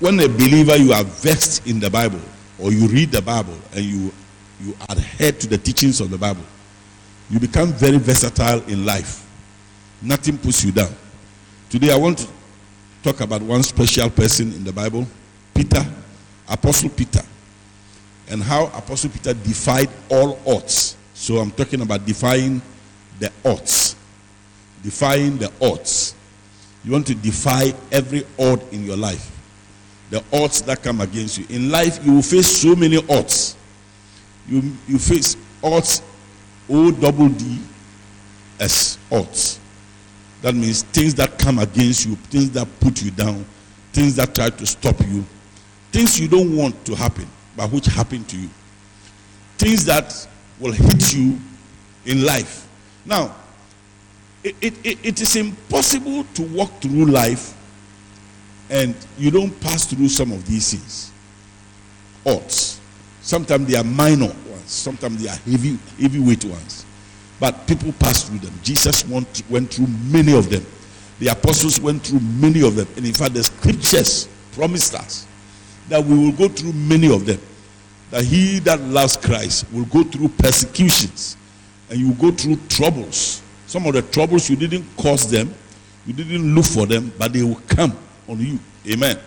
when a believer you are versed in the Bible or you read the Bible and you you adhere to the teachings of the Bible, you become very versatile in life. Nothing puts you down. Today I want to talk about one special person in the Bible, Peter, Apostle Peter, and how Apostle Peter defied all odds. So I'm talking about defying the odds. Defying the odds. You want to defy every odd in your life. The odds that come against you. In life, you will face so many odds. You, you face odds, O double D S odds. That means things that come against you, things that put you down, things that try to stop you, things you don't want to happen, but which happen to you. Things that will hit you in life. Now, it, it, it is impossible to walk through life and you don't pass through some of these things. Odds. Sometimes they are minor ones, sometimes they are heavy, heavyweight ones. But people pass through them. Jesus went, went through many of them. The apostles went through many of them. And in fact, the scriptures promised us that we will go through many of them. That he that loves Christ will go through persecutions and you go through troubles. Some of the troubles you didn't cause them, you didn't look for them, but they will come on you. Amen.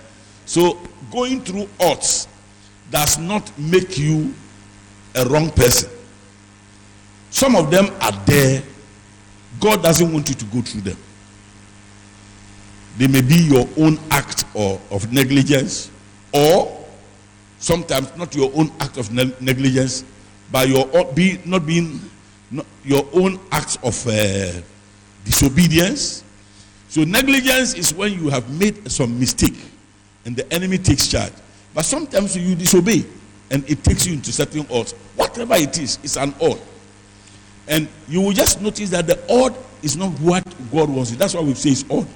So going through odds does not make you a wrong person. Some of them are there. God doesn't want you to go through them. They may be your own act or, of negligence, or sometimes not your own act of ne- negligence, but your be not being not your own act of uh, disobedience. So negligence is when you have made some mistake and the enemy takes charge. But sometimes you disobey and it takes you into certain odds. Whatever it is, it's an odd. And you will just notice that the odd is not what God wants. That's why we say it's odd.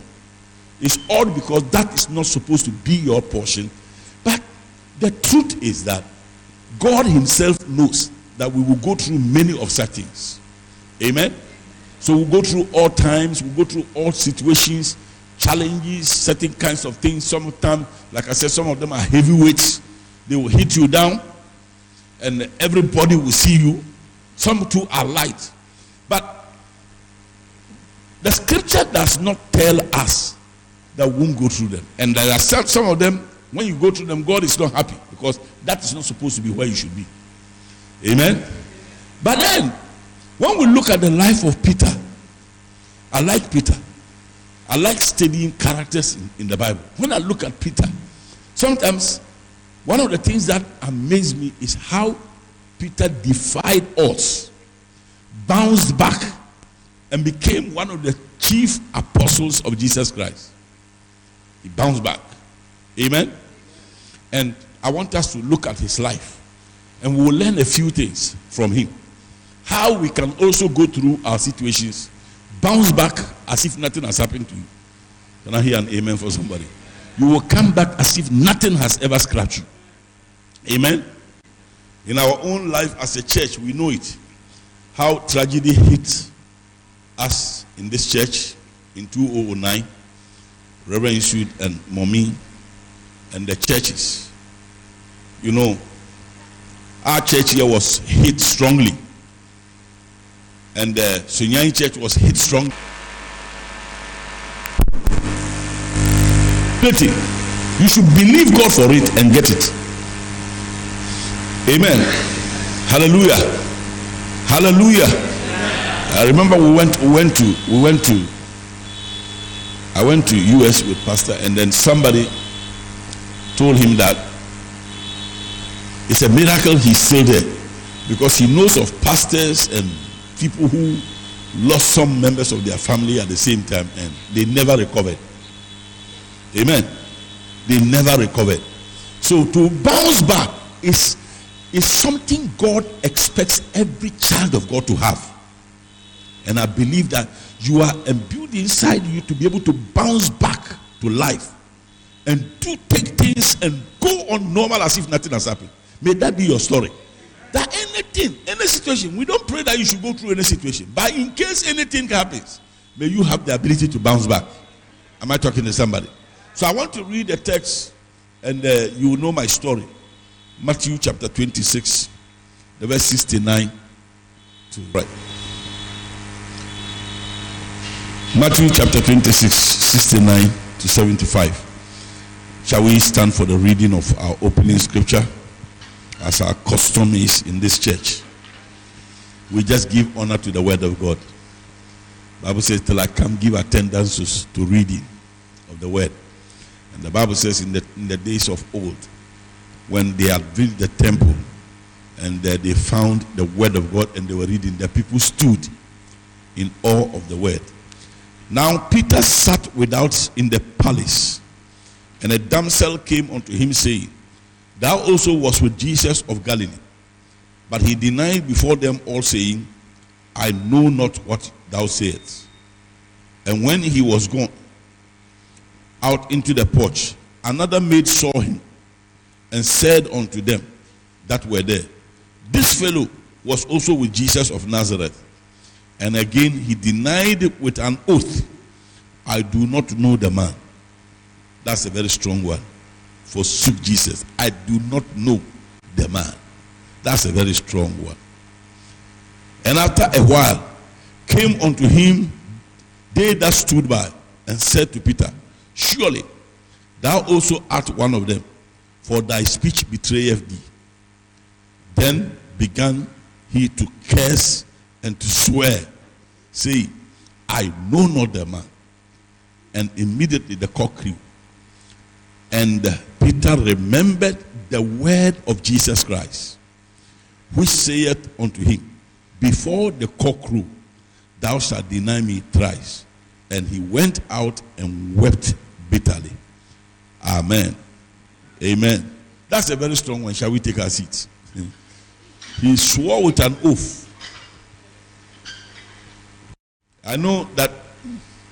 It's odd because that is not supposed to be your portion. But the truth is that God Himself knows that we will go through many of such things. Amen. So we'll go through all times, we'll go through all situations, challenges, certain kinds of things. Sometimes, like I said, some of them are heavyweights. They will hit you down, and everybody will see you. Some too are light. But the scripture does not tell us that we won't go through them. And there are some of them, when you go through them, God is not happy because that is not supposed to be where you should be. Amen. But then, when we look at the life of Peter, I like Peter. I like studying characters in, in the Bible. When I look at Peter, sometimes one of the things that amazed me is how Peter defied odds, bounced back, and became one of the chief apostles of Jesus Christ. He bounced back. Amen. And I want us to look at his life and we will learn a few things from him. How we can also go through our situations, bounce back as if nothing has happened to you. Can I hear an amen for somebody? You will come back as if nothing has ever scratched you. Amen. In our own life as a church, we know it. How tragedy hit us in this church in 2009. Reverend Sweet and Mommy and the churches. You know, our church here was hit strongly. And the uh, Sunyani church was hit strong. You should believe God for it and get it. Amen. Hallelujah. Hallelujah. I remember we went we went to we went to I went to US with pastor and then somebody told him that it's a miracle he's still there because he knows of pastors and people who lost some members of their family at the same time and they never recovered. Amen. They never recovered. So to bounce back is, is something God expects every child of God to have. And I believe that you are imbued inside you to be able to bounce back to life and do take things and go on normal as if nothing has happened. May that be your story. That anything, any situation, we don't pray that you should go through any situation. But in case anything happens, may you have the ability to bounce back. Am I talking to somebody? So I want to read the text and uh, you know my story. Matthew chapter 26, the verse 69 to right. Matthew chapter 26, 69 to 75. Shall we stand for the reading of our opening scripture as our custom is in this church? We just give honor to the word of God. Bible says, till I come, give attendance to reading of the word. And the Bible says, in the, in the days of old, when they had built the temple and they found the word of God and they were reading, the people stood in awe of the word. Now Peter sat without in the palace, and a damsel came unto him, saying, Thou also was with Jesus of Galilee. But he denied before them all, saying, I know not what thou sayest. And when he was gone out into the porch, another maid saw him and said unto them that were there, This fellow was also with Jesus of Nazareth. And again he denied with an oath, I do not know the man. That's a very strong one. Forsook Jesus. I do not know the man. That's a very strong one. And after a while came unto him they that stood by and said to Peter, Surely thou also art one of them, for thy speech betrayeth thee. Then began he to curse and to swear, saying, I know not the man. And immediately the cock crew. And Peter remembered the word of Jesus Christ, which saith unto him, Before the cock crew, thou shalt deny me thrice. And he went out and wept bitterly. Amen. Amen. That's a very strong one. Shall we take our seats? He swore with an oath. I know that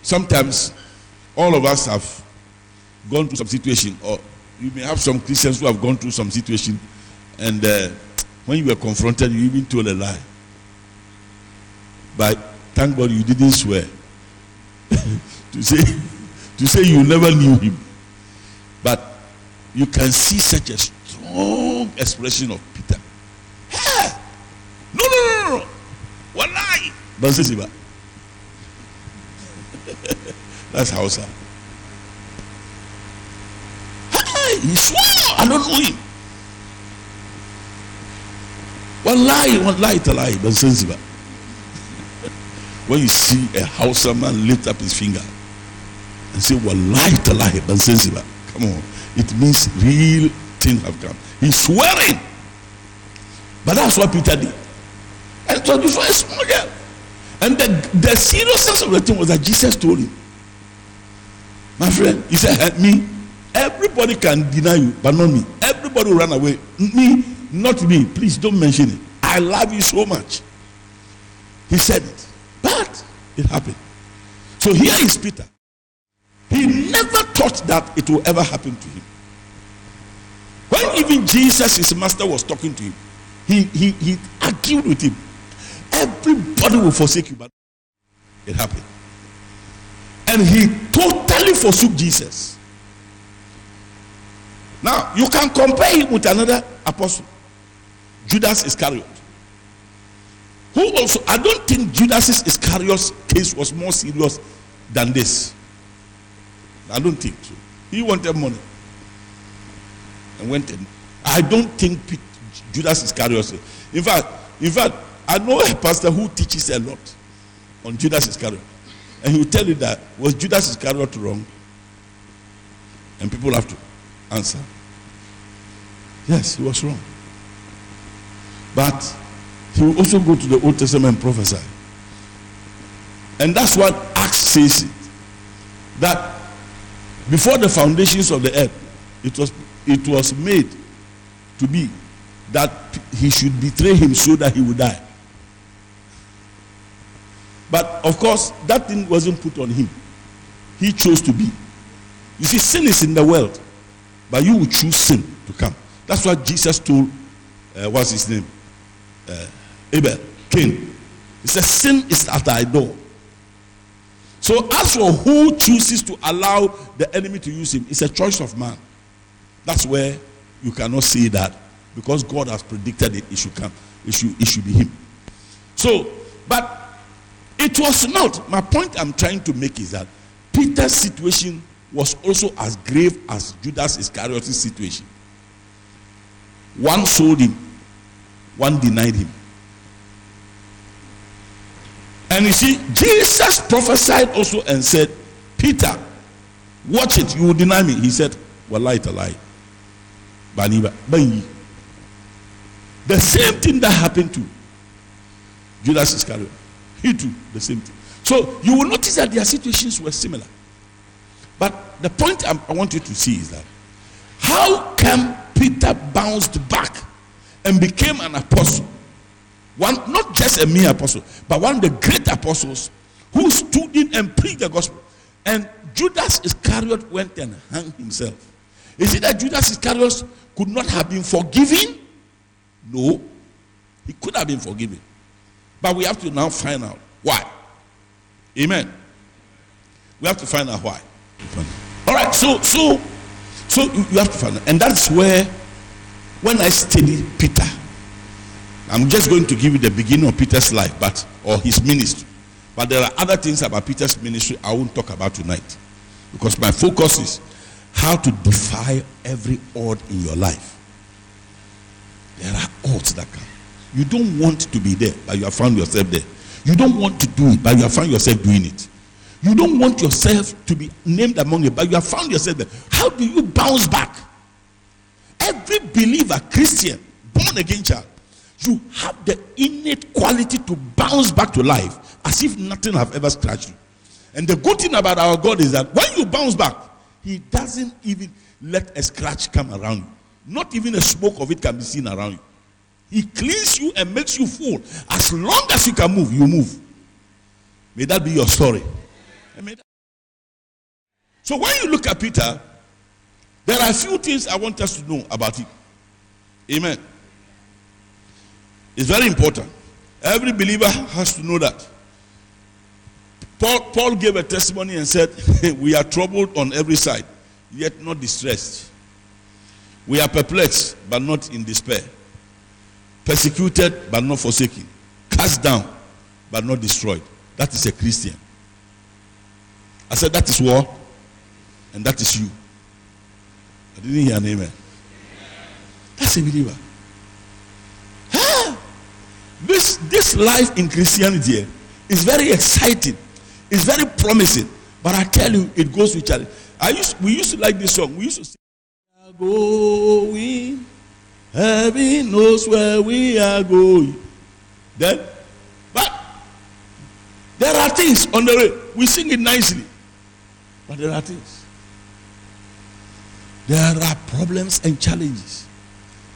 sometimes all of us have gone through some situation, or you may have some Christians who have gone through some situation, and uh, when you were confronted, you even told a lie. But thank God you didn't swear to say to say you never knew him. But you can see such a strong expression of Peter. Hey! No, no, no, no. What lie? That's Hausa. Hey, he swore. I don't know. One lie, one lie to lie. Bansesiba. When you see a Hausa man lift up his finger and say, Wallahi talahi, Bansesiba. Come on. It means real things have come. He's swearing. But that's what Peter did. And it was before a small girl. And the, the seriousness of the thing was that Jesus told him, My friend, he said, Help Me, everybody can deny you, but not me. Everybody will run away. Me, not me. Please don't mention it. I love you so much. He said it. But it happened. So here is Peter. He never thought that it will ever happen to him. When even Jesus, his master, was talking to him, he, he, he argued with him. Everybody will forsake you, but it happened. And he totally forsook Jesus. Now, you can compare him with another apostle, Judas Iscariot. Who also, I don't think Judas Iscariot's case was more serious than this. I don't think so. He wanted money and went in. I don't think Judas Iscariot. In fact, in fact, I know a pastor who teaches a lot on Judas Iscariot, and he will tell you that was Judas Iscariot wrong, and people have to answer. Yes, he was wrong, but he will also go to the Old Testament and prophesy, and that's what Acts says it, that before the foundations of the earth, it was it was made to be that he should betray him so that he would die. But of course, that thing wasn't put on him. He chose to be. You see, sin is in the world, but you will choose sin to come. That's what Jesus told, uh, what's his name? Uh, Abel, Cain. He said, Sin is at thy door. So, as for who chooses to allow the enemy to use him, it's a choice of man. That's where you cannot say that because God has predicted it, it should come. It should, it should be him. So, but it was not. My point I'm trying to make is that Peter's situation was also as grave as Judas Iscariot's situation. One sold him, one denied him. And you see, Jesus prophesied also and said, Peter, watch it, you will deny me. He said, Well, lie to lie. The same thing that happened to Judas Iscariot. He too, the same thing. So you will notice that their situations were similar. But the point I, I want you to see is that how come Peter bounced back and became an apostle? One, not just a mere apostle, but one of the great apostles who stood in and preached the gospel. And Judas Iscariot went and hung himself. Is it that Judas Iscariot could not have been forgiven? No, he could have been forgiven. But we have to now find out why. Amen. We have to find out why. All right, so so so you have to find and that's where when I study Peter, I'm just going to give you the beginning of Peter's life, but or his ministry. But there are other things about Peter's ministry I won't talk about tonight, because my focus is how to defy every odd in your life. There are odds that come. You don't want to be there, but you have found yourself there. You don't want to do it, but you have found yourself doing it. You don't want yourself to be named among it, but you have found yourself there. How do you bounce back? Every believer, Christian, born again child, you have the innate quality to bounce back to life as if nothing have ever scratched you. And the good thing about our God is that when you bounce back, He doesn't even let a scratch come around you. Not even a smoke of it can be seen around you. He cleans you and makes you full. As long as you can move, you move. May that be your story. So when you look at Peter, there are a few things I want us to know about him. Amen. It's very important. Every believer has to know that. Paul, Paul gave a testimony and said, We are troubled on every side, yet not distressed. We are perplexed, but not in despair persecuted but not forsaken, cast down but not destroyed. That is a Christian. I said, That is war, And that is you. I didn't hear an amen. That's a believer. This, this life in Christianity is very exciting. It's very promising. But I tell you, it goes with challenge. I used, we used to like this song. We used to sing, going Heaven knows where we are going. Then, but there are things on the way. We sing it nicely, but there are things. There are problems and challenges.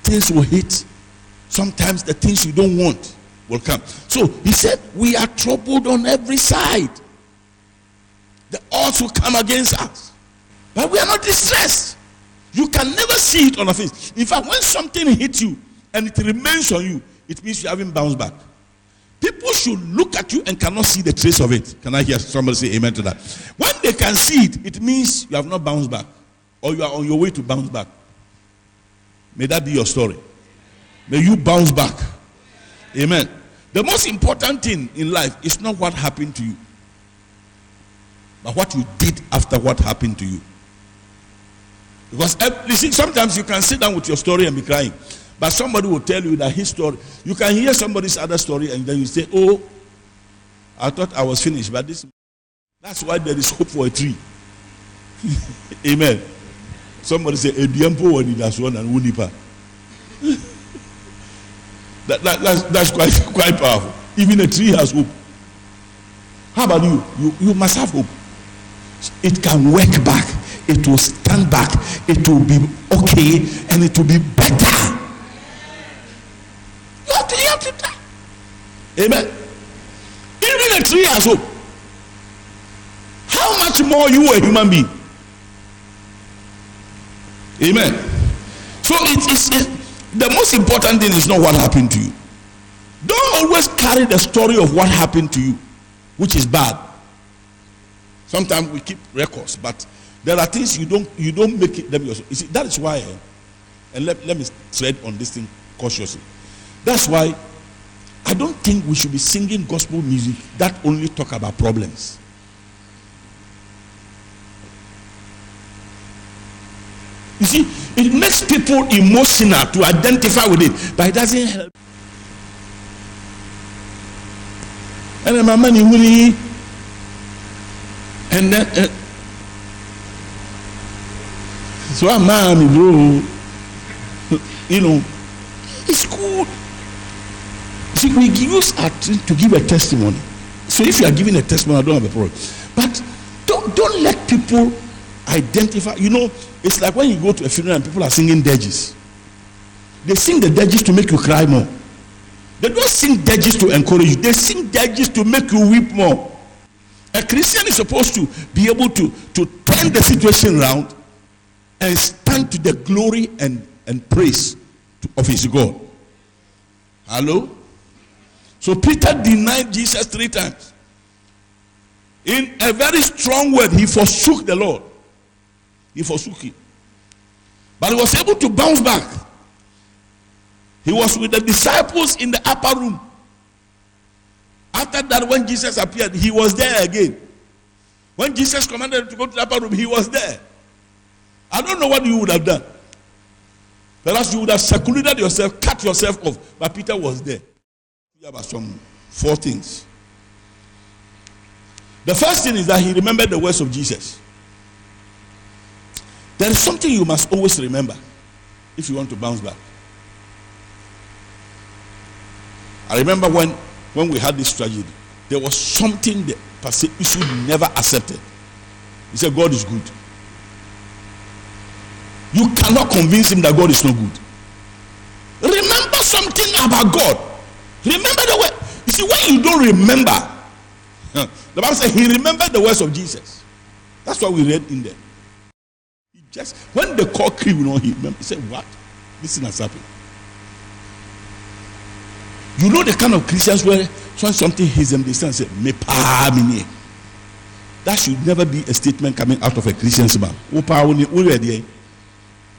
Things will hit. Sometimes the things you don't want will come. So he said, We are troubled on every side. The odds will come against us. But we are not distressed. You can never see it on a face. In fact, when something hits you and it remains on you, it means you haven't bounced back. People should look at you and cannot see the trace of it. Can I hear somebody say amen to that? When they can see it, it means you have not bounced back or you are on your way to bounce back. May that be your story. May you bounce back. Amen. The most important thing in life is not what happened to you, but what you did after what happened to you. Because eh, you see, sometimes you can sit down with your story and be crying, but somebody will tell you that his story. You can hear somebody's other story, and then you say, "Oh, I thought I was finished," but this. That's why there is hope for a tree. Amen. Somebody say, "Ediampo wani that's one and wunipa." that, that, that's, that's quite quite powerful. Even a tree has hope. How about you? You you must have hope. It can work back it will stand back, it will be okay, and it will be better. You have to, you have to die. Amen. Even a tree has hope. How much more you a human being? Amen. So it's, it's the most important thing is not what happened to you. Don't always carry the story of what happened to you, which is bad. Sometimes we keep records, but There are things you don't you don't make it them yourself. You see, that is why, eh, and let, let me tread on this thing cautiously. That's why I don't think we should be singing gospel music that only talk about problems. You see, it makes people emotional to identify with it, but it doesn't help. And then my money really, and then uh, so I'm bro. You know, it's good. See, we use our to give a testimony. So if you are giving a testimony, I don't have a problem. But don't don't let people identify. You know, it's like when you go to a funeral and people are singing dirges. They sing the dirges to make you cry more. They don't sing dirges to encourage you. They sing dirges to make you weep more. A Christian is supposed to be able to, to turn the situation around and stand to the glory and, and praise to, of his God. Hello? So Peter denied Jesus three times. In a very strong word, he forsook the Lord. He forsook him. But he was able to bounce back. He was with the disciples in the upper room. After that, when Jesus appeared, he was there again. When Jesus commanded him to go to the upper room, he was there. I don't know what you would have done. Perhaps you would have secluded yourself, cut yourself off. But Peter was there. Have some four things. The first thing is that he remembered the words of Jesus. There is something you must always remember if you want to bounce back. I remember when, when we had this tragedy, there was something that Pastor Isu never accepted. He said, God is good. You cannot convince him that God is not good. Remember something about God. Remember the word. You see, when you don't remember, the Bible says he remembered the words of Jesus. That's what we read in there. He just when the cock crew, you know, he he said, What? This thing has happened. You know the kind of Christians where when something hits them, they say, Me pa me That should never be a statement coming out of a Christian's mouth.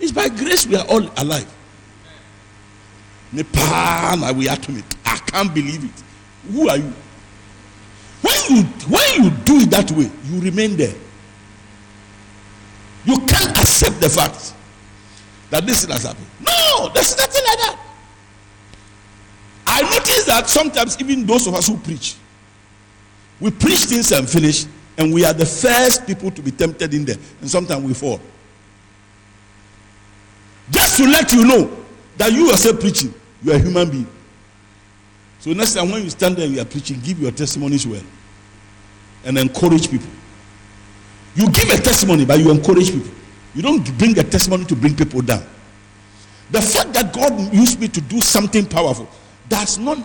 It's by grace we are all alive. Me pa we are to. I can't believe it. Who are you? When you when you do it that way, you remain there. You can't accept the fact that this thing has happened. No, there's nothing like that. I notice that sometimes even those of us who preach, we preach things and finish, and we are the first people to be tempted in there, and sometimes we fall. Just to let you know that you yourself preaching, you are a human being. So next time when you stand there and you are preaching, give your testimonies well and encourage people. You give a testimony, but you encourage people. You don't bring a testimony to bring people down. The fact that God used me to do something powerful does not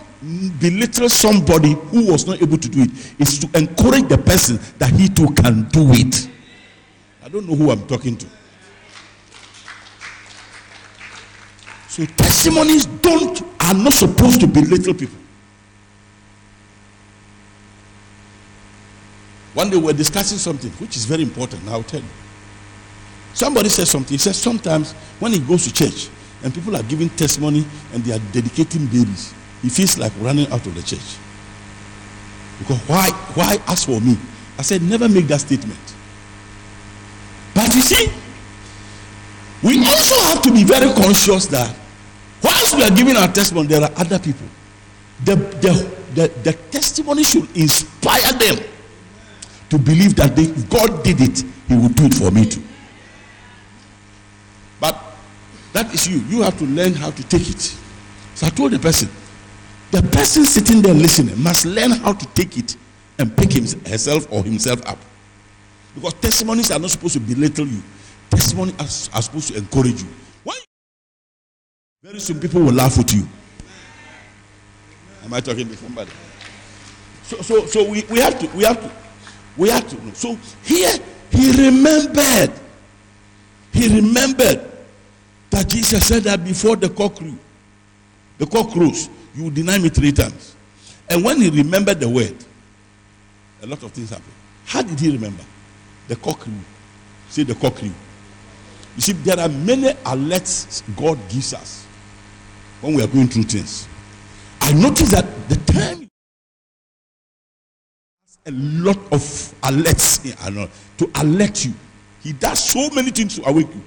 belittle somebody who was not able to do it. It's to encourage the person that he too can do it. I don't know who I'm talking to. So testimonies don't are not supposed to belittle people. One day we we're discussing something which is very important. I'll tell you. Somebody said something. He said sometimes when he goes to church and people are giving testimony and they are dedicating babies, he feels like running out of the church. Because why, why ask for me? I said, never make that statement. But you see, we also have to be very conscious that whilst we are giving our testimony, there are other people. The, the, the, the testimony should inspire them to believe that they, God did it, He will do it for me too. But that is you. You have to learn how to take it. So I told the person, the person sitting there listening must learn how to take it and pick himself or himself up. Because testimonies are not supposed to belittle you. Testimonies are, are supposed to encourage you. Why? Very soon people will laugh at you. Am I talking to somebody? So, so, so we, we have to, we have to, we have to know. So here he remembered. He remembered that Jesus said that before the cock crew, the cock crows, you will deny me three times. And when he remembered the word, a lot of things happened. How did he remember? The cock crew. Say the cock crew. You see, there are many alerts God gives us when we are going through things. I notice that the time a lot of alerts to alert you. He does so many things to awake you.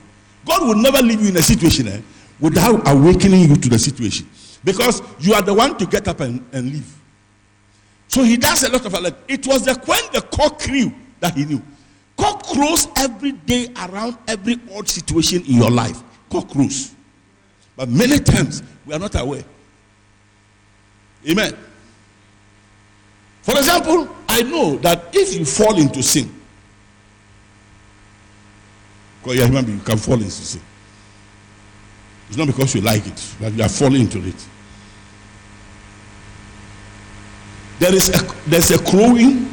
God will never leave you in a situation eh, without awakening you to the situation because you are the one to get up and, and leave. So he does a lot of alert. It was the when the cock crew that he knew. Cock crows every day around every odd situation in your life. Cock crows. But many times we are not aware. Amen. For example, I know that if you fall into sin, because you're human being, you can fall into sin. It's not because you like it, but you are falling into it. There is a, there's a crowing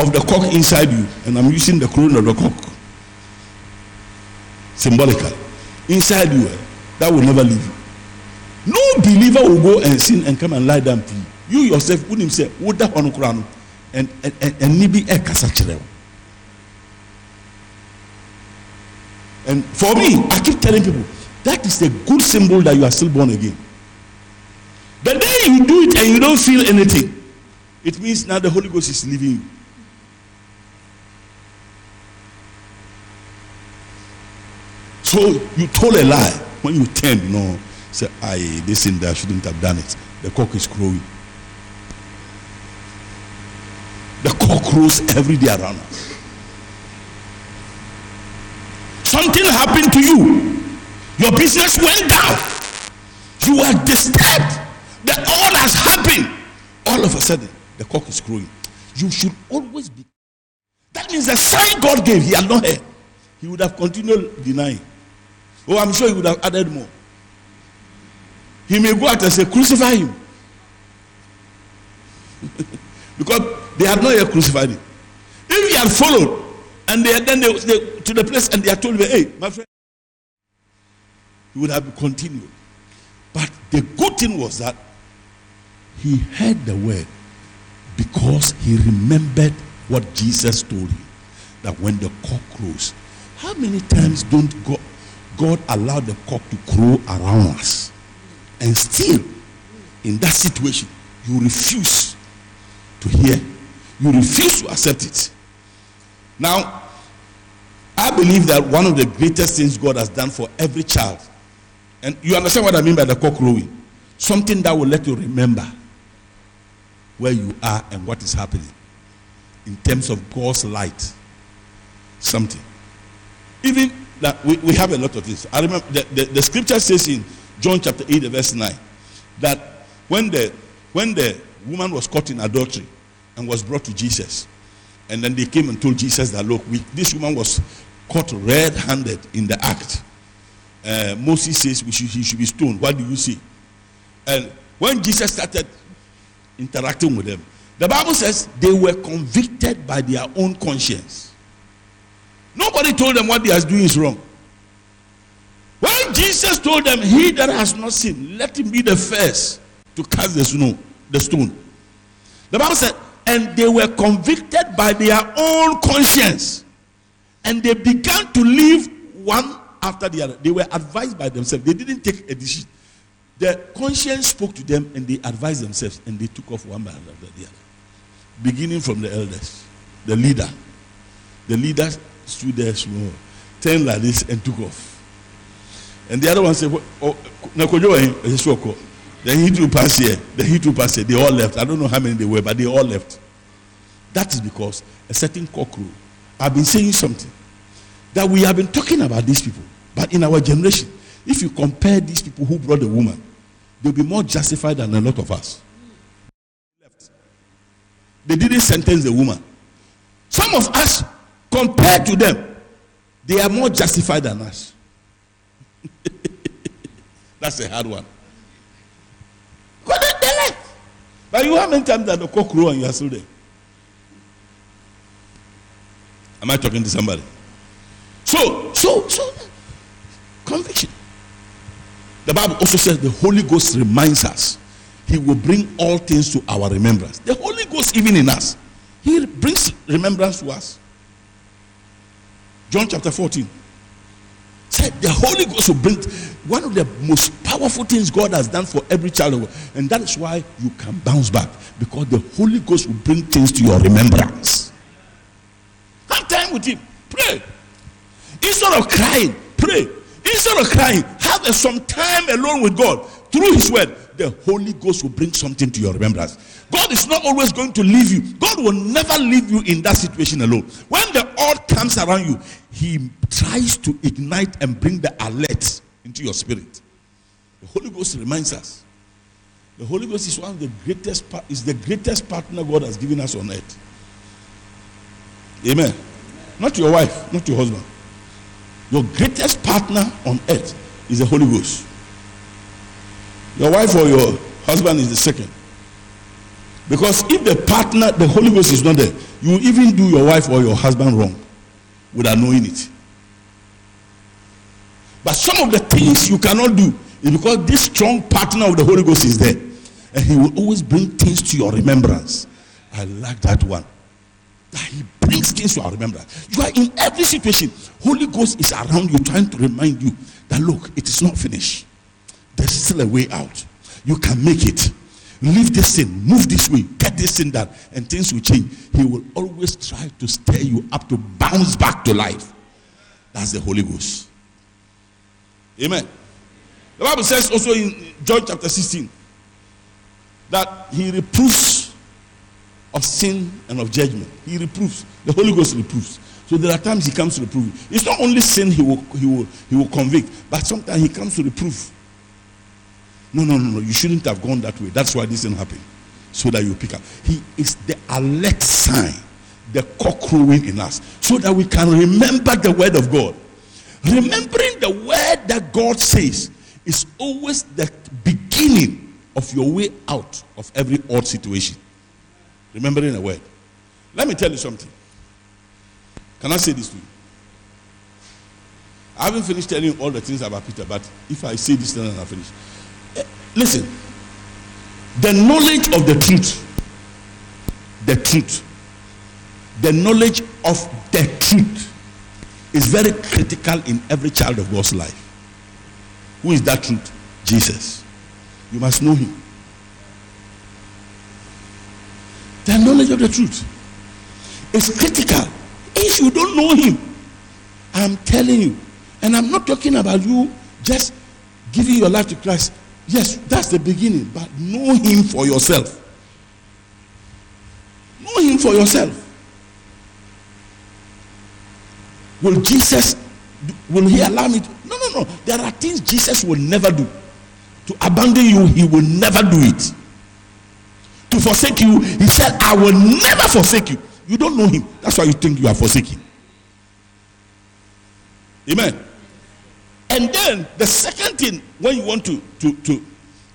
of the cock inside you, and I'm using the crowing of the cock symbolically inside you. That will never leave you. No believer will go and sin and come and lie down to you you yourself wonim sɛ woda hɔ no kora no ɛni bi ɛkasa kyerɛ wo and for me i keep telling people that is a good symbol that you are still born again. The day you do it and you don't feel anything. It means now the holy ghost is leaving you. So you told a lie. When you turn no say i this thing that i shouldn't have done it. The cock is crowing The cock crows every day around us. Something happened to you. Your business went down. You were disturbed. The all has happened. All of a sudden, the cock is crowing. You should always be. That means the sign God gave, he had not heard. He would have continued denying. Oh, I'm sure he would have added more. He may go out and say, Crucify him. because they had not yet crucified him. If he had followed, and they had then they, they, to the place and they had told me, hey, my friend, he would have continued. But the good thing was that he heard the word because he remembered what Jesus told him that when the cock crows, how many times don't God, God allow the cock to crow around us? And still, in that situation, you refuse to hear you refuse to accept it. Now, I believe that one of the greatest things God has done for every child, and you understand what I mean by the cock crowing, something that will let you remember where you are and what is happening in terms of God's light. Something. Even that we, we have a lot of this. I remember the, the, the scripture says in John chapter 8, verse 9, that when the when the woman was caught in adultery, and was brought to Jesus. And then they came and told Jesus that, look, we, this woman was caught red handed in the act. Uh, Moses says we should, he should be stoned. What do you see? And when Jesus started interacting with them, the Bible says they were convicted by their own conscience. Nobody told them what they are doing is wrong. When Jesus told them, He that has not sinned, let him be the first to cast the snow, the stone. The Bible said and they were convicted by their own conscience. And they began to live one after the other. They were advised by themselves. They didn't take a decision. The conscience spoke to them and they advised themselves and they took off one by the other. Beginning from the elders, the leader. The leader stood there small, turned like this and took off. And the other one said, oh, then he passed here. Then he passed here. They all left. I don't know how many they were, but they all left. That is because a certain cockroach. I've been saying something that we have been talking about these people, but in our generation, if you compare these people who brought the woman, they'll be more justified than a lot of us. They didn't sentence the woman. Some of us, compared to them, they are more justified than us. That's a hard one. But you how many times that the cock crow and you are still there? Am I talking to somebody? So, so, so, conviction. The Bible also says the Holy Ghost reminds us. He will bring all things to our remembrance. The Holy Ghost, even in us, He brings remembrance to us. John chapter 14. Said the Holy Ghost will bring one of the most powerful things God has done for every child. And that is why you can bounce back. Because the Holy Ghost will bring things to your remembrance. Have time with Him. Pray. Instead of crying, pray. Instead of crying, have some time alone with God through His Word. The Holy Ghost will bring something to your remembrance. God is not always going to leave you. God will never leave you in that situation alone. When the odd comes around you, He tries to ignite and bring the alert into your spirit. The Holy Ghost reminds us. The Holy Ghost is one of the greatest is the greatest partner God has given us on earth. Amen. Not your wife, not your husband. Your greatest partner on earth is the Holy Ghost. Your wife or your husband is the second. Because if the partner, the Holy Ghost is not there, you even do your wife or your husband wrong without knowing it. But some of the things you cannot do is because this strong partner of the Holy Ghost is there. And he will always bring things to your remembrance. I like that one. That he brings things to our remembrance. You are in every situation. Holy Ghost is around you trying to remind you that look, it is not finished. There's still a way out. You can make it. Leave this sin, move this way, get this sin done, and things will change. He will always try to stir you up to bounce back to life. That's the Holy Ghost. Amen. The Bible says also in John chapter 16 that he reproves of sin and of judgment. He reproves. The Holy Ghost reproves. So there are times he comes to reprove. It's not only sin he will, he will, he will convict, but sometimes he comes to reprove. No, no, no, no. You shouldn't have gone that way. That's why this didn't happen. So that you pick up. He is the alert sign, the cock crowing in us, so that we can remember the word of God. Remembering the word that God says is always the beginning of your way out of every odd situation. Remembering the word. Let me tell you something. Can I say this to you? I haven't finished telling you all the things about Peter, but if I say this, then I'll finish. Eh, listen, the knowledge of the truth, the truth, the knowledge of the truth is very critical in every child of God's life. Who is that truth? Jesus. You must know him. The knowledge of the truth is critical. If you don't know him, I'm telling you, and I'm not talking about you just giving your life to Christ Yes, that's the beginning, but know him for yourself. Know him for yourself. Will Jesus, will he allow me to? No, no, no. There are things Jesus will never do. To abandon you, he will never do it. To forsake you, he said, I will never forsake you. You don't know him. That's why you think you are forsaken. Amen. And then the second thing, when you want to to to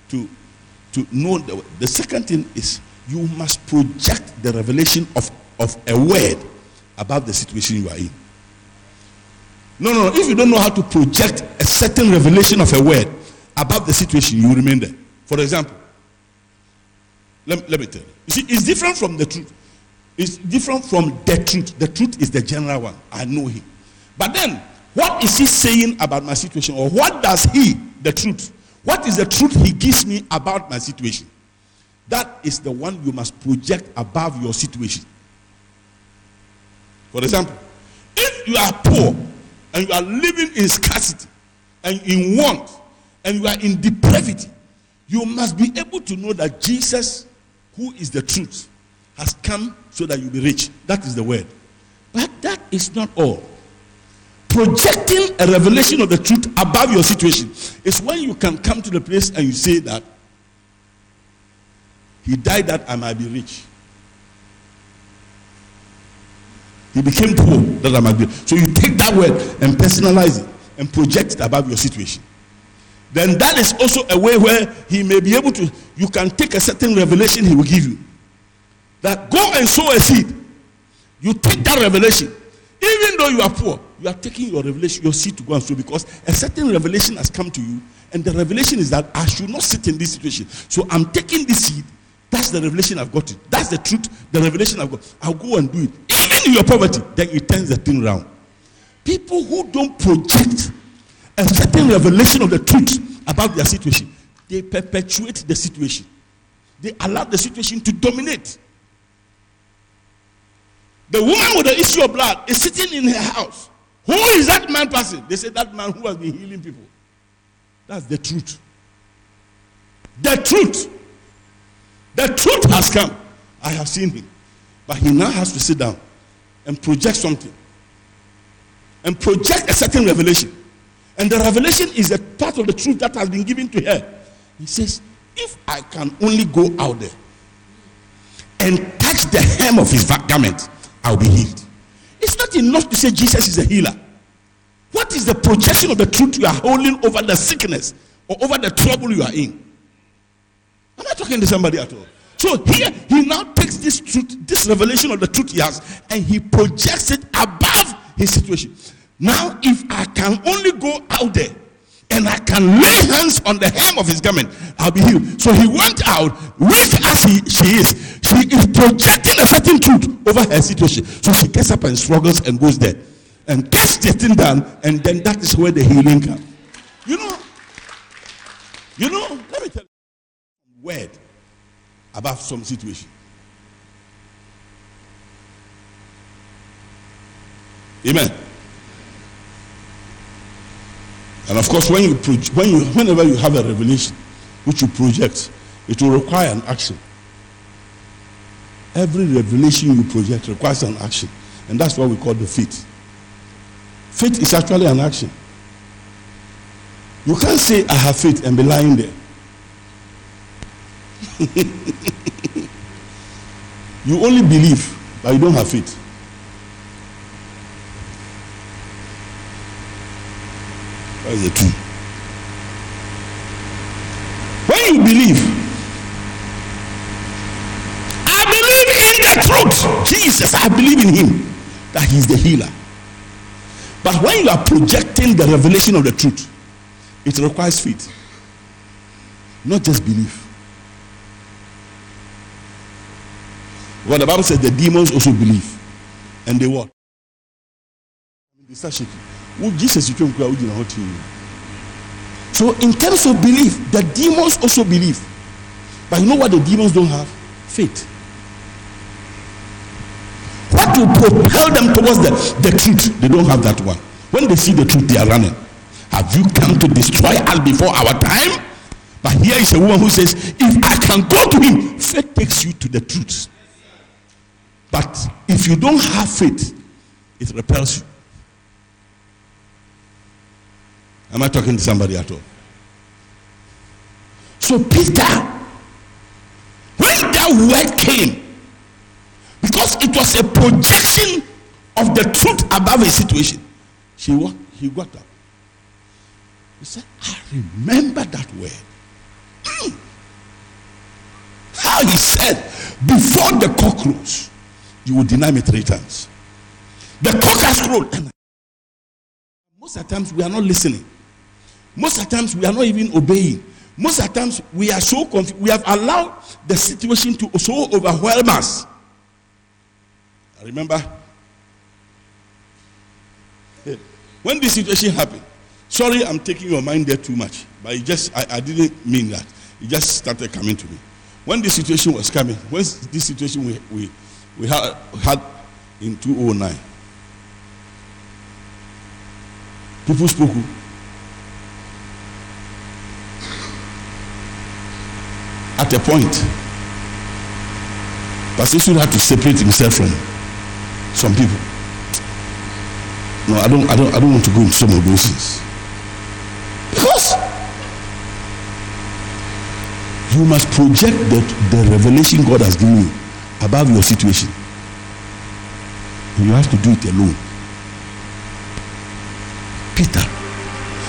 to to know the, the second thing is you must project the revelation of, of a word about the situation you are in. No, no, if you don't know how to project a certain revelation of a word about the situation, you remain there. For example, let, let me tell you. You see, it's different from the truth. It's different from the truth. The truth is the general one. I know him. But then what is he saying about my situation? Or what does he, the truth, what is the truth he gives me about my situation? That is the one you must project above your situation. For example, if you are poor and you are living in scarcity and in want and you are in depravity, you must be able to know that Jesus, who is the truth, has come so that you be rich. That is the word. But that is not all projecting a revelation of the truth above your situation is when you can come to the place and you say that he died that I might be rich. He became poor that I might be. So you take that word and personalize it and project it above your situation. Then that is also a way where he may be able to, you can take a certain revelation he will give you. That go and sow a seed. You take that revelation. Even though you are poor, you are taking your revelation, your seed to go and sow because a certain revelation has come to you, and the revelation is that I should not sit in this situation. So I'm taking this seed. That's the revelation I've got. It. That's the truth, the revelation I've got. I'll go and do it. Even in your poverty, then it turns the thing around. People who don't project a certain revelation of the truth about their situation, they perpetuate the situation. They allow the situation to dominate. The woman with the issue of blood is sitting in her house. Who is that man passing? They say that man who has been healing people. That's the truth. The truth. The truth has come. I have seen him. But he now has to sit down and project something. And project a certain revelation. And the revelation is a part of the truth that has been given to her. He says, If I can only go out there and touch the hem of his garment, I'll be healed. It's not enough to say Jesus is a healer. What is the projection of the truth you are holding over the sickness or over the trouble you are in? Am not talking to somebody at all? So here he now takes this truth, this revelation of the truth he has, and he projects it above his situation. Now, if I can only go out there and I can lay hands on the hem of his garment, I'll be healed. So he went out, weak as he, she is. She is projecting a certain truth over her situation. So she gets up and struggles and goes there and gets the thing done, and then that is where the healing comes. You know, you know, let me tell you word about some situation. Amen. And of course, when you when you whenever you have a revelation which you project, it will require an action. Every revelation you project requires an action, and that's what we call the faith. Faith is actually an action. You can't say I have faith and be lying there. you only believe, but you don't have faith. That's the truth. When you believe, I believe in the truth. Jesus, I believe in him that he's the healer. But when you are projecting the revelation of the truth, it requires faith, not just belief. What the Bible says, the demons also believe, and they what? They start shaking. Well, Jesus, you can't go So, in terms of belief, the demons also believe. But you know what the demons don't have? Faith. What will propel them towards the, the truth? They don't have that one. When they see the truth, they are running. Have you come to destroy us before our time? But here is a woman who says, If I can go to him, faith takes you to the truth. But if you don't have faith, it repels you. Am I talking to somebody at all? So, Peter, when that word came, because it was a projection of the truth above a situation, she he got up. He said, I remember that word. Mm. How he said, before the cock crows, you will deny me three times. The cock has crowed. Most of the times we are not listening. Most of the times we are not even obeying. Most of the times we are so confused. We have allowed the situation to so overwhelm us. I remember when this situation happened. Sorry, I'm taking your mind there too much, but it just I, I didn't mean that. It just started coming to me. When this situation was coming, when this situation we we, we had, had in 2009, people spoke at a point, Pastor should have to separate himself from some people. No, I don't, I don't, I don't want to go into some of those things. Because you must project the, the revelation God has given you above your situation. You have to do it alone. Peter,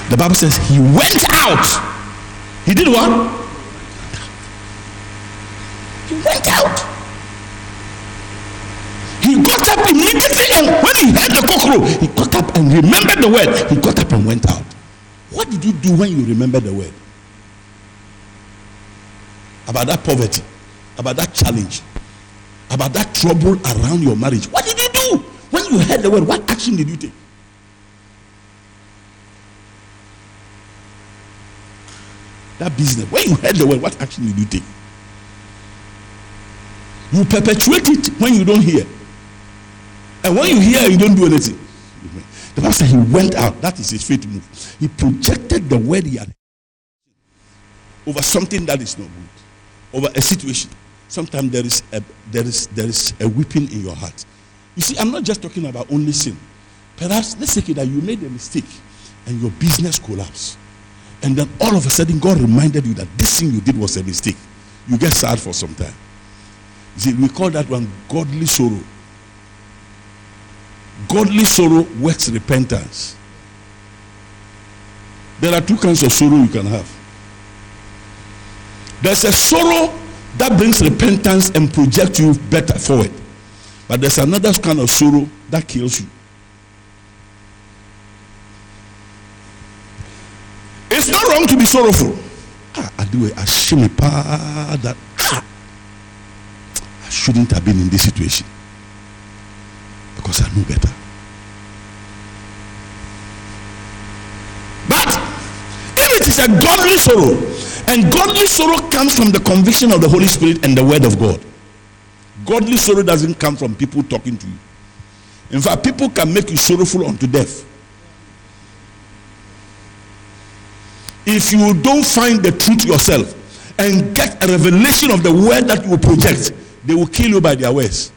the Bible says he went out. He did what? He went out. He got up immediately, and when he heard the cockroach, he got up and remembered the word. He got up and went out. What did you do when you remembered the word? About that poverty, about that challenge, about that trouble around your marriage. What did you do? When you heard the word, what action did you take? That business, when you heard the word, what action did you take? You perpetuate it when you don't hear. And when you hear, you don't do anything. The pastor, he went out. That is his faith move. He projected the word he had over something that is not good, over a situation. Sometimes there is a, there is there is a weeping in your heart. You see, I'm not just talking about only sin. Perhaps let's say that you made a mistake and your business collapsed. And then all of a sudden, God reminded you that this thing you did was a mistake. You get sad for some time. You see, we call that one godly sorrow. Godly sorrow works repentance. There are two kinds of sorrow you can have. There's a sorrow that brings repentance and projects you better forward. But there's another kind of sorrow that kills you. It's not wrong to be sorrowful. Ah, I do it. I shame that ah, I shouldn't have been in this situation because I know better. But if it is a godly sorrow, and godly sorrow comes from the conviction of the Holy Spirit and the Word of God. Godly sorrow doesn't come from people talking to you. In fact, people can make you sorrowful unto death. If you don't find the truth yourself and get a revelation of the word that you will project, they will kill you by their words.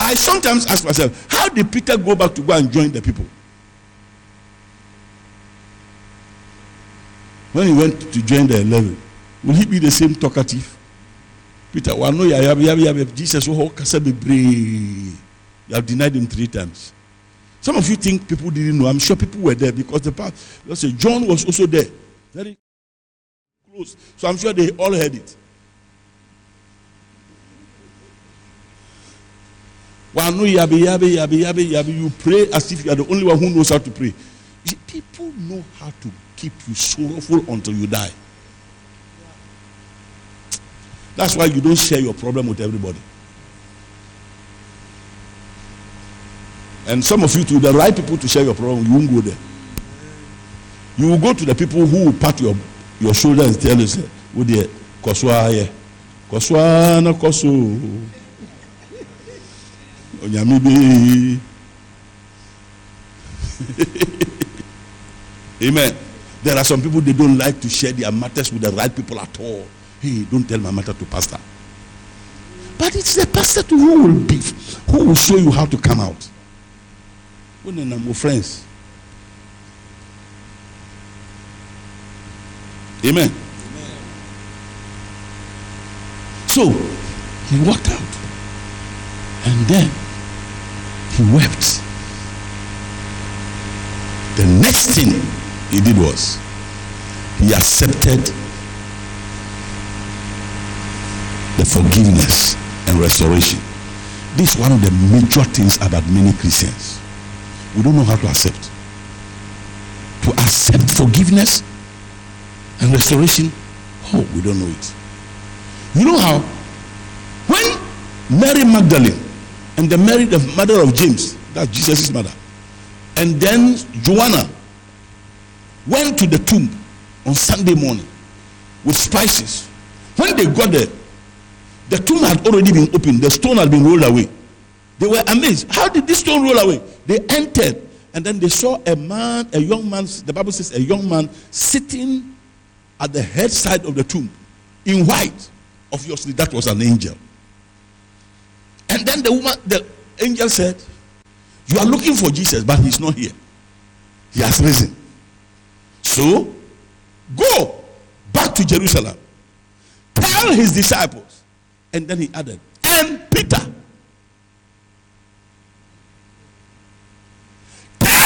I sometimes ask myself, how did Peter go back to go and join the people? When he went to join the 11, will he be the same talkative? Peter, well, no, Jesus, oh, you have denied him three times. Some of you think people didn't know. I'm sure people were there because the past, let's say John was also there. Very close. So I'm sure they all heard it. You pray as if you are the only one who knows how to pray. People know how to keep you sorrowful until you die. That's why you don't share your problem with everybody. And some of you, to the right people to share your problem, you won't go there. You will go to the people who will pat your, your shoulder and tell you, say, dear, koswa ye. Koswa na koso. Onyamibe. Amen. There are some people they don't like to share their matters with the right people at all. Hey, don't tell my matter to pastor. But it's the pastor to who will be, who will show you how to come out when are my friends. Amen. Amen. So he walked out and then he wept. The next thing he did was he accepted the forgiveness and restoration. This is one of the major things about many Christians we don't know how to accept. To accept forgiveness and restoration, oh, we don't know it. You know how? When Mary Magdalene and the Mary, the mother of James, that's Jesus' mother, and then Joanna went to the tomb on Sunday morning with spices. When they got there, the tomb had already been opened, the stone had been rolled away. They were amazed. How did this stone roll away? They entered and then they saw a man, a young man, the Bible says a young man sitting at the head side of the tomb in white. Obviously, that was an angel. And then the woman, the angel said, You are looking for Jesus, but he's not here. He has risen. So go back to Jerusalem. Tell his disciples. And then he added, And Peter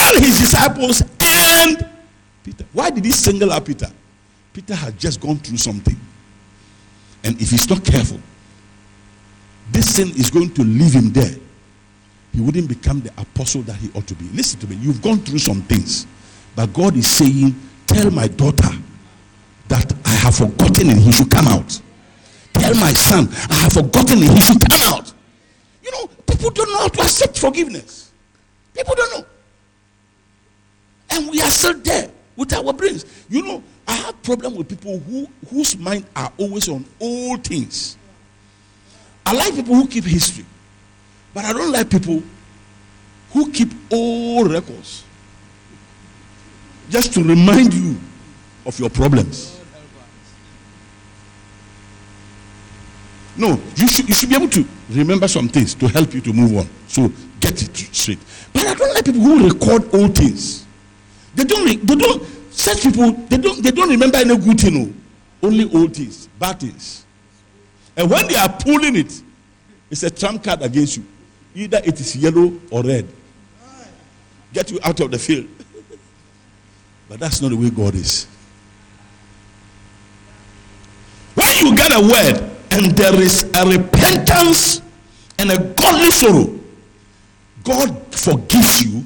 Tell his disciples and Peter. Why did he single out Peter? Peter had just gone through something. And if he's not careful, this sin is going to leave him there. He wouldn't become the apostle that he ought to be. Listen to me. You've gone through some things. But God is saying, Tell my daughter that I have forgotten and he should come out. Tell my son, I have forgotten and he should come out. You know, people don't know how to accept forgiveness. People don't know. And we are still there with our brains. You know, I have problem with people who whose mind are always on old things. I like people who keep history, but I don't like people who keep old records just to remind you of your problems. No, you should, you should be able to remember some things to help you to move on. So get it straight. But I don't like people who record old things. They don't, they don't, such people, they don't, they don't remember any good thing. No. Only old things, bad things. And when they are pulling it, it's a trump card against you. Either it is yellow or red. Get you out of the field. But that's not the way God is. When you get a word and there is a repentance and a godly sorrow, God forgives you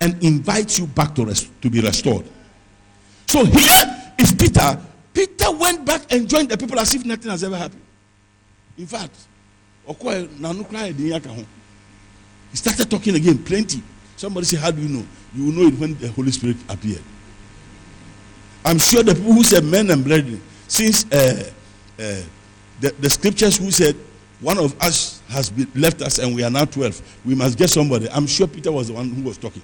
and invites you back to, rest, to be restored. So here is Peter. Peter went back and joined the people as if nothing has ever happened. In fact, he started talking again, plenty. Somebody say, How do you know? You will know it when the Holy Spirit appeared. I'm sure the people who said men and brethren, since uh, uh, the, the scriptures who said one of us has been, left us and we are now 12, we must get somebody. I'm sure Peter was the one who was talking.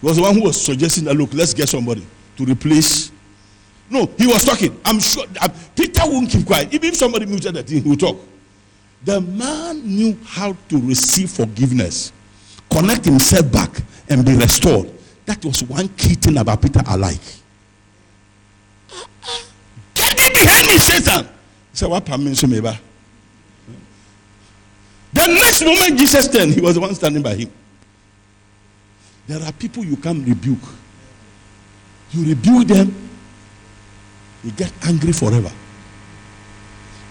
He was the one who was suggesting that, look, let's get somebody to replace. No, he was talking. I'm sure uh, Peter won't keep quiet. Even if somebody muted the thing, he will talk. The man knew how to receive forgiveness, connect himself back, and be restored. That was one key thing about Peter alike. Get me behind me, Satan. He said, What permit so The next moment Jesus turned, he was the one standing by him. There are people you can't rebuke. You rebuke them, you get angry forever.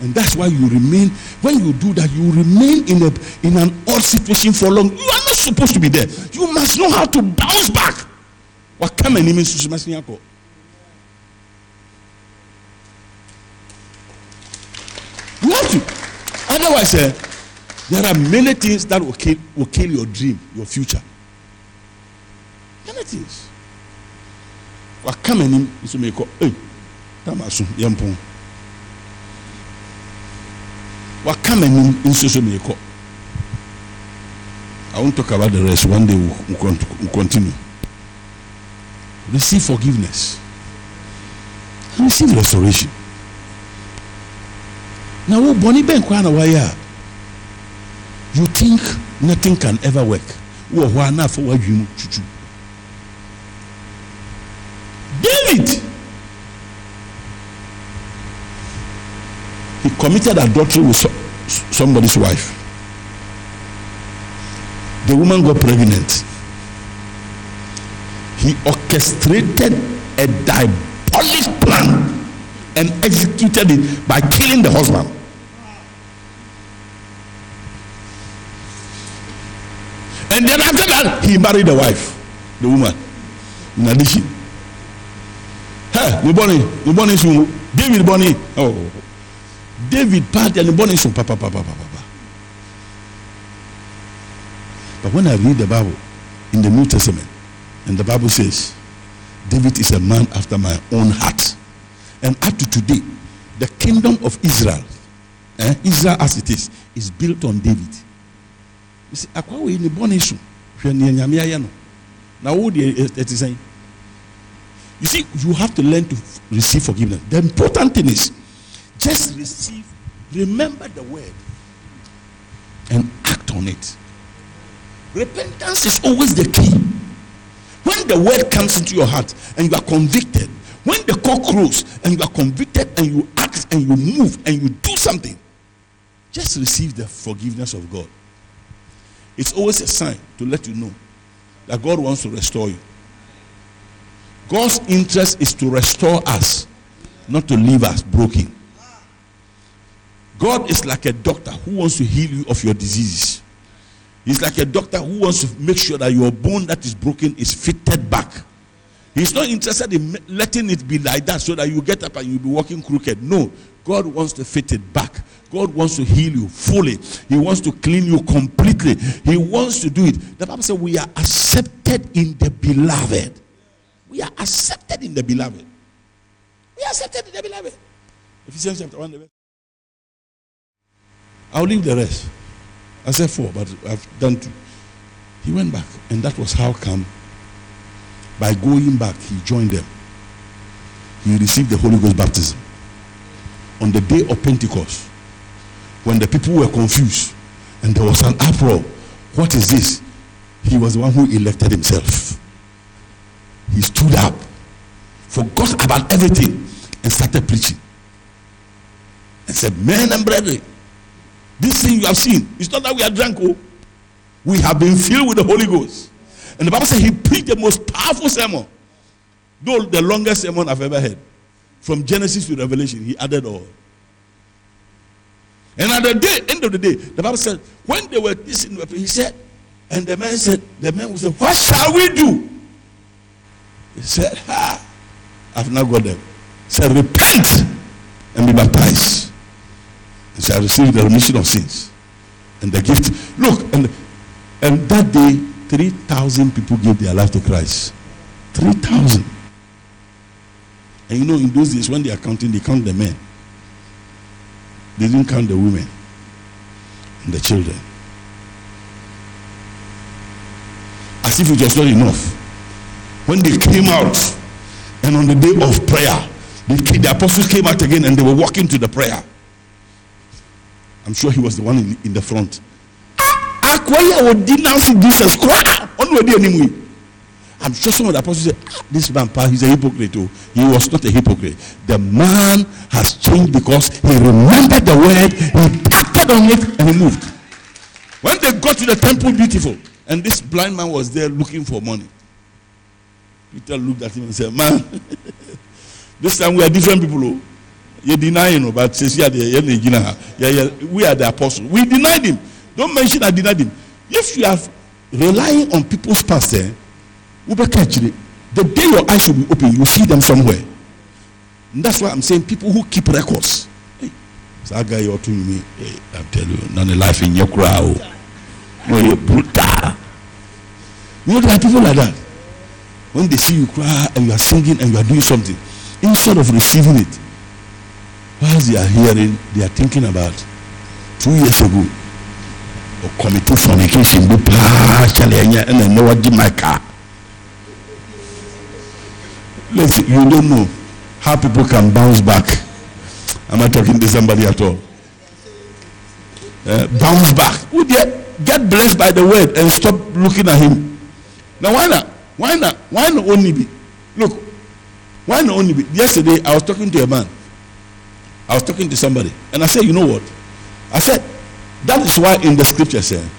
And that's why you remain, when you do that, you remain in, a, in an odd situation for long. You are not supposed to be there. You must know how to bounce back. You have to. Otherwise, uh, there are many things that will kill, will kill your dream, your future. Many things. What. What come and even make I won't talk about the rest. One day we'll, we'll continue. Receive forgiveness. Receive restoration. Now, wo bɔnni bɛn kwan na wayɛ you think nothing can ever work wɔ hɔ a n'afɔ wadwi mu tutu david he committed adultery with somebody's wife the woman got pregnant he orchestrated a diabolic plan and executed it by killing the husband And then after that, he married the wife, the woman. In addition. Hey, we born we born soon. David born Oh. David part and born soon. Papa, papa, papa, papa. But when I read the Bible in the New Testament, and the Bible says, David is a man after my own heart. And up to today, the kingdom of Israel, eh, Israel as it is, is built on David akwa wei ne bɔne so hwɛ nea nyame ayɛ no na ɛte sɛn you see you have to learn to receive forgiveness the important thing is just receive remember the word and act on it repentance is always the key when the word comes into your heart and you are convicted when the cock crows and you are convicted and you act and you move and you do something just receive the forgiveness of god it's always a sign to let you know that God wants to restore you. God's interest is to restore us, not to leave us broken. God is like a doctor who wants to heal you of your diseases. He's like a doctor who wants to make sure that your bone that is broken is fitted back. He's not interested in letting it be like that so that you get up and you'll be walking crooked. No, God wants to fit it back. God wants to heal you fully. He wants to clean you completely. He wants to do it. The Bible says we are accepted in the beloved. We are accepted in the beloved. We are accepted in the beloved. Ephesians chapter 1. I'll leave the rest. I said four, but I've done two. He went back, and that was how come. By going back, he joined them. He received the Holy Ghost baptism on the day of Pentecost, when the people were confused and there was an uproar. What is this? He was the one who elected himself. He stood up, forgot about everything, and started preaching. And said, Men and brethren, this thing you have seen, it's not that we are drunk, oh. we have been filled with the Holy Ghost. And the Bible says he preached the most powerful sermon, though the longest sermon I've ever heard. From Genesis to Revelation, he added all. And at the day, end of the day, the Bible said, when they were listening, he said, and the man said, the man was said, What shall we do? He said, Ha, I've not got them. He said, Repent and be baptized. He shall receive the remission of sins. And the gift. Look, and, and that day, 3,000 people gave their life to Christ. 3,000. And you know, in those days, when they are counting, they count the men. They didn't count the women and the children. As if it was not enough. When they came out, and on the day of prayer, the apostles came out again and they were walking to the prayer. I'm sure he was the one in, in the front. Akwai would denounce Jesus. I'm sure some of the apostles said, ah, This man, he's a hypocrite. Oh. He was not a hypocrite. The man has changed because he remembered the word, he acted on it, and he moved. When they got to the temple, beautiful, and this blind man was there looking for money. Peter looked at him and said, Man, this time we are different people. Oh. You deny him, but says yeah, we are the apostles. We denied him. Don't mention I denied him. If you are relying on people's past, eh, the day your eyes will be open, you will see them somewhere. And that's why I'm saying people who keep records. That guy you're to me, hey, I'm telling you, none of life in your crowd. No, you're brutal. You know, there people like that. When they see you cry and you are singing and you are doing something, instead of receiving it, whilst they are hearing, they are thinking about two years ago, committing fornication, and I know what my car. Listen, you don't know how people can bounce back. Am I talking to somebody at all? Uh, bounce back. Would get blessed by the word and stop looking at him? Now why not? Why not? Why not only be? Look, why not only be? Yesterday I was talking to a man. I was talking to somebody, and I said, you know what? I said, that is why in the scripture said,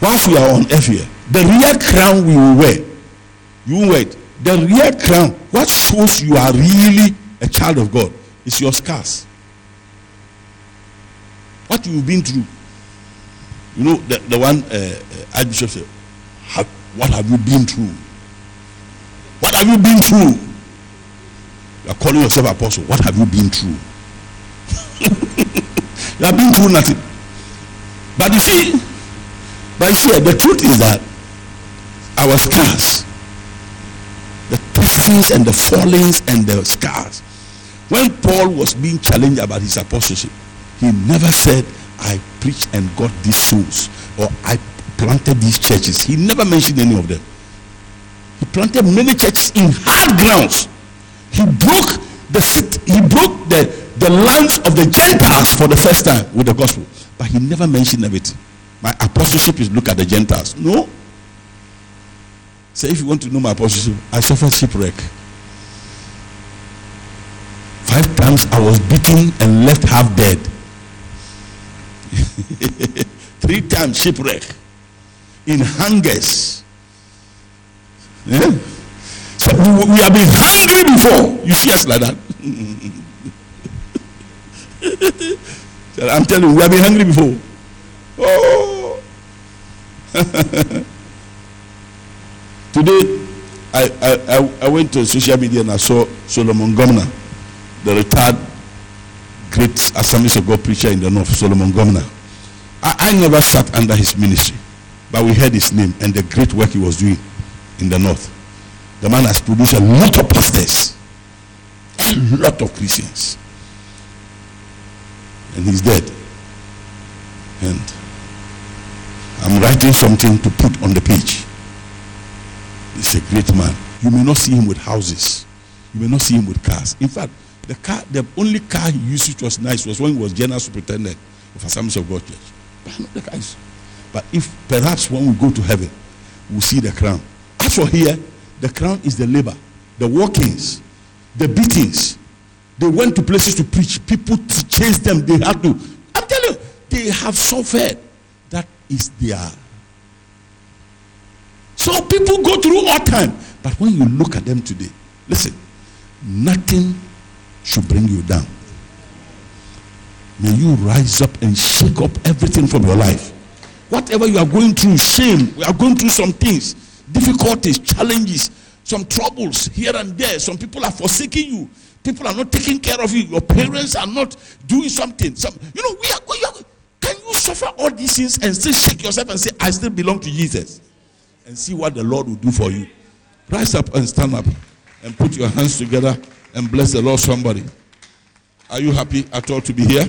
whilst we are on earth here, the real crown we will wear, you will wear it the real crown, what shows you are really a child of God, is your scars. What you've been through. You know, the, the one uh, uh, said, have, What have you been through? What have you been through? You are calling yourself apostle. What have you been through? you have been through nothing. But you see, but you see, eh, the truth is that our scars sins and the fallings and the scars. When Paul was being challenged about his apostleship, he never said, I preached and got these souls or I planted these churches. He never mentioned any of them. He planted many churches in hard grounds. He broke the he broke the, the lands of the Gentiles for the first time with the gospel. But he never mentioned everything. My apostleship is look at the Gentiles. No, Say, if you want to know my apostleship, I suffered shipwreck. Five times I was beaten and left half dead. Three times shipwreck. In hungers. Yeah? So we, we have been hungry before. You see us like that. I'm telling you, we have been hungry before. Oh. Today, I, I, I went to social media and I saw Solomon Gomna, the retired great Assemblies of God preacher in the north, Solomon Gomna. I, I never sat under his ministry, but we heard his name and the great work he was doing in the north. The man has produced a lot of pastors, a lot of Christians. And he's dead. And I'm writing something to put on the page. He's a great man. You may not see him with houses. You may not see him with cars. In fact, the car, the only car he used which was nice was when he was general superintendent of Assemblies of God Church. But, the guys. but if perhaps when we go to heaven, we'll see the crown. As for here, the crown is the labor, the workings, the beatings. They went to places to preach. People to chase them. They had to. I'm telling you, they have suffered. That is their. So people go through all time. But when you look at them today, listen, nothing should bring you down. May you rise up and shake up everything from your life. Whatever you are going through, shame, we are going through some things, difficulties, challenges, some troubles here and there. Some people are forsaking you. People are not taking care of you. Your parents are not doing something. Some, you know, we are going. Can you suffer all these things and still shake yourself and say, I still belong to Jesus? And see what the Lord will do for you. Rise up and stand up and put your hands together and bless the Lord somebody. Are you happy at all to be here?